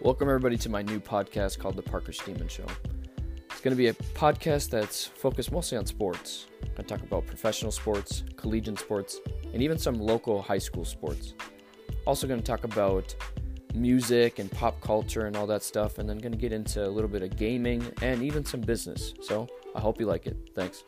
Welcome, everybody, to my new podcast called The Parker Stemen Show. It's going to be a podcast that's focused mostly on sports. I'm going to talk about professional sports, collegiate sports, and even some local high school sports. Also, going to talk about music and pop culture and all that stuff, and then going to get into a little bit of gaming and even some business. So, I hope you like it. Thanks.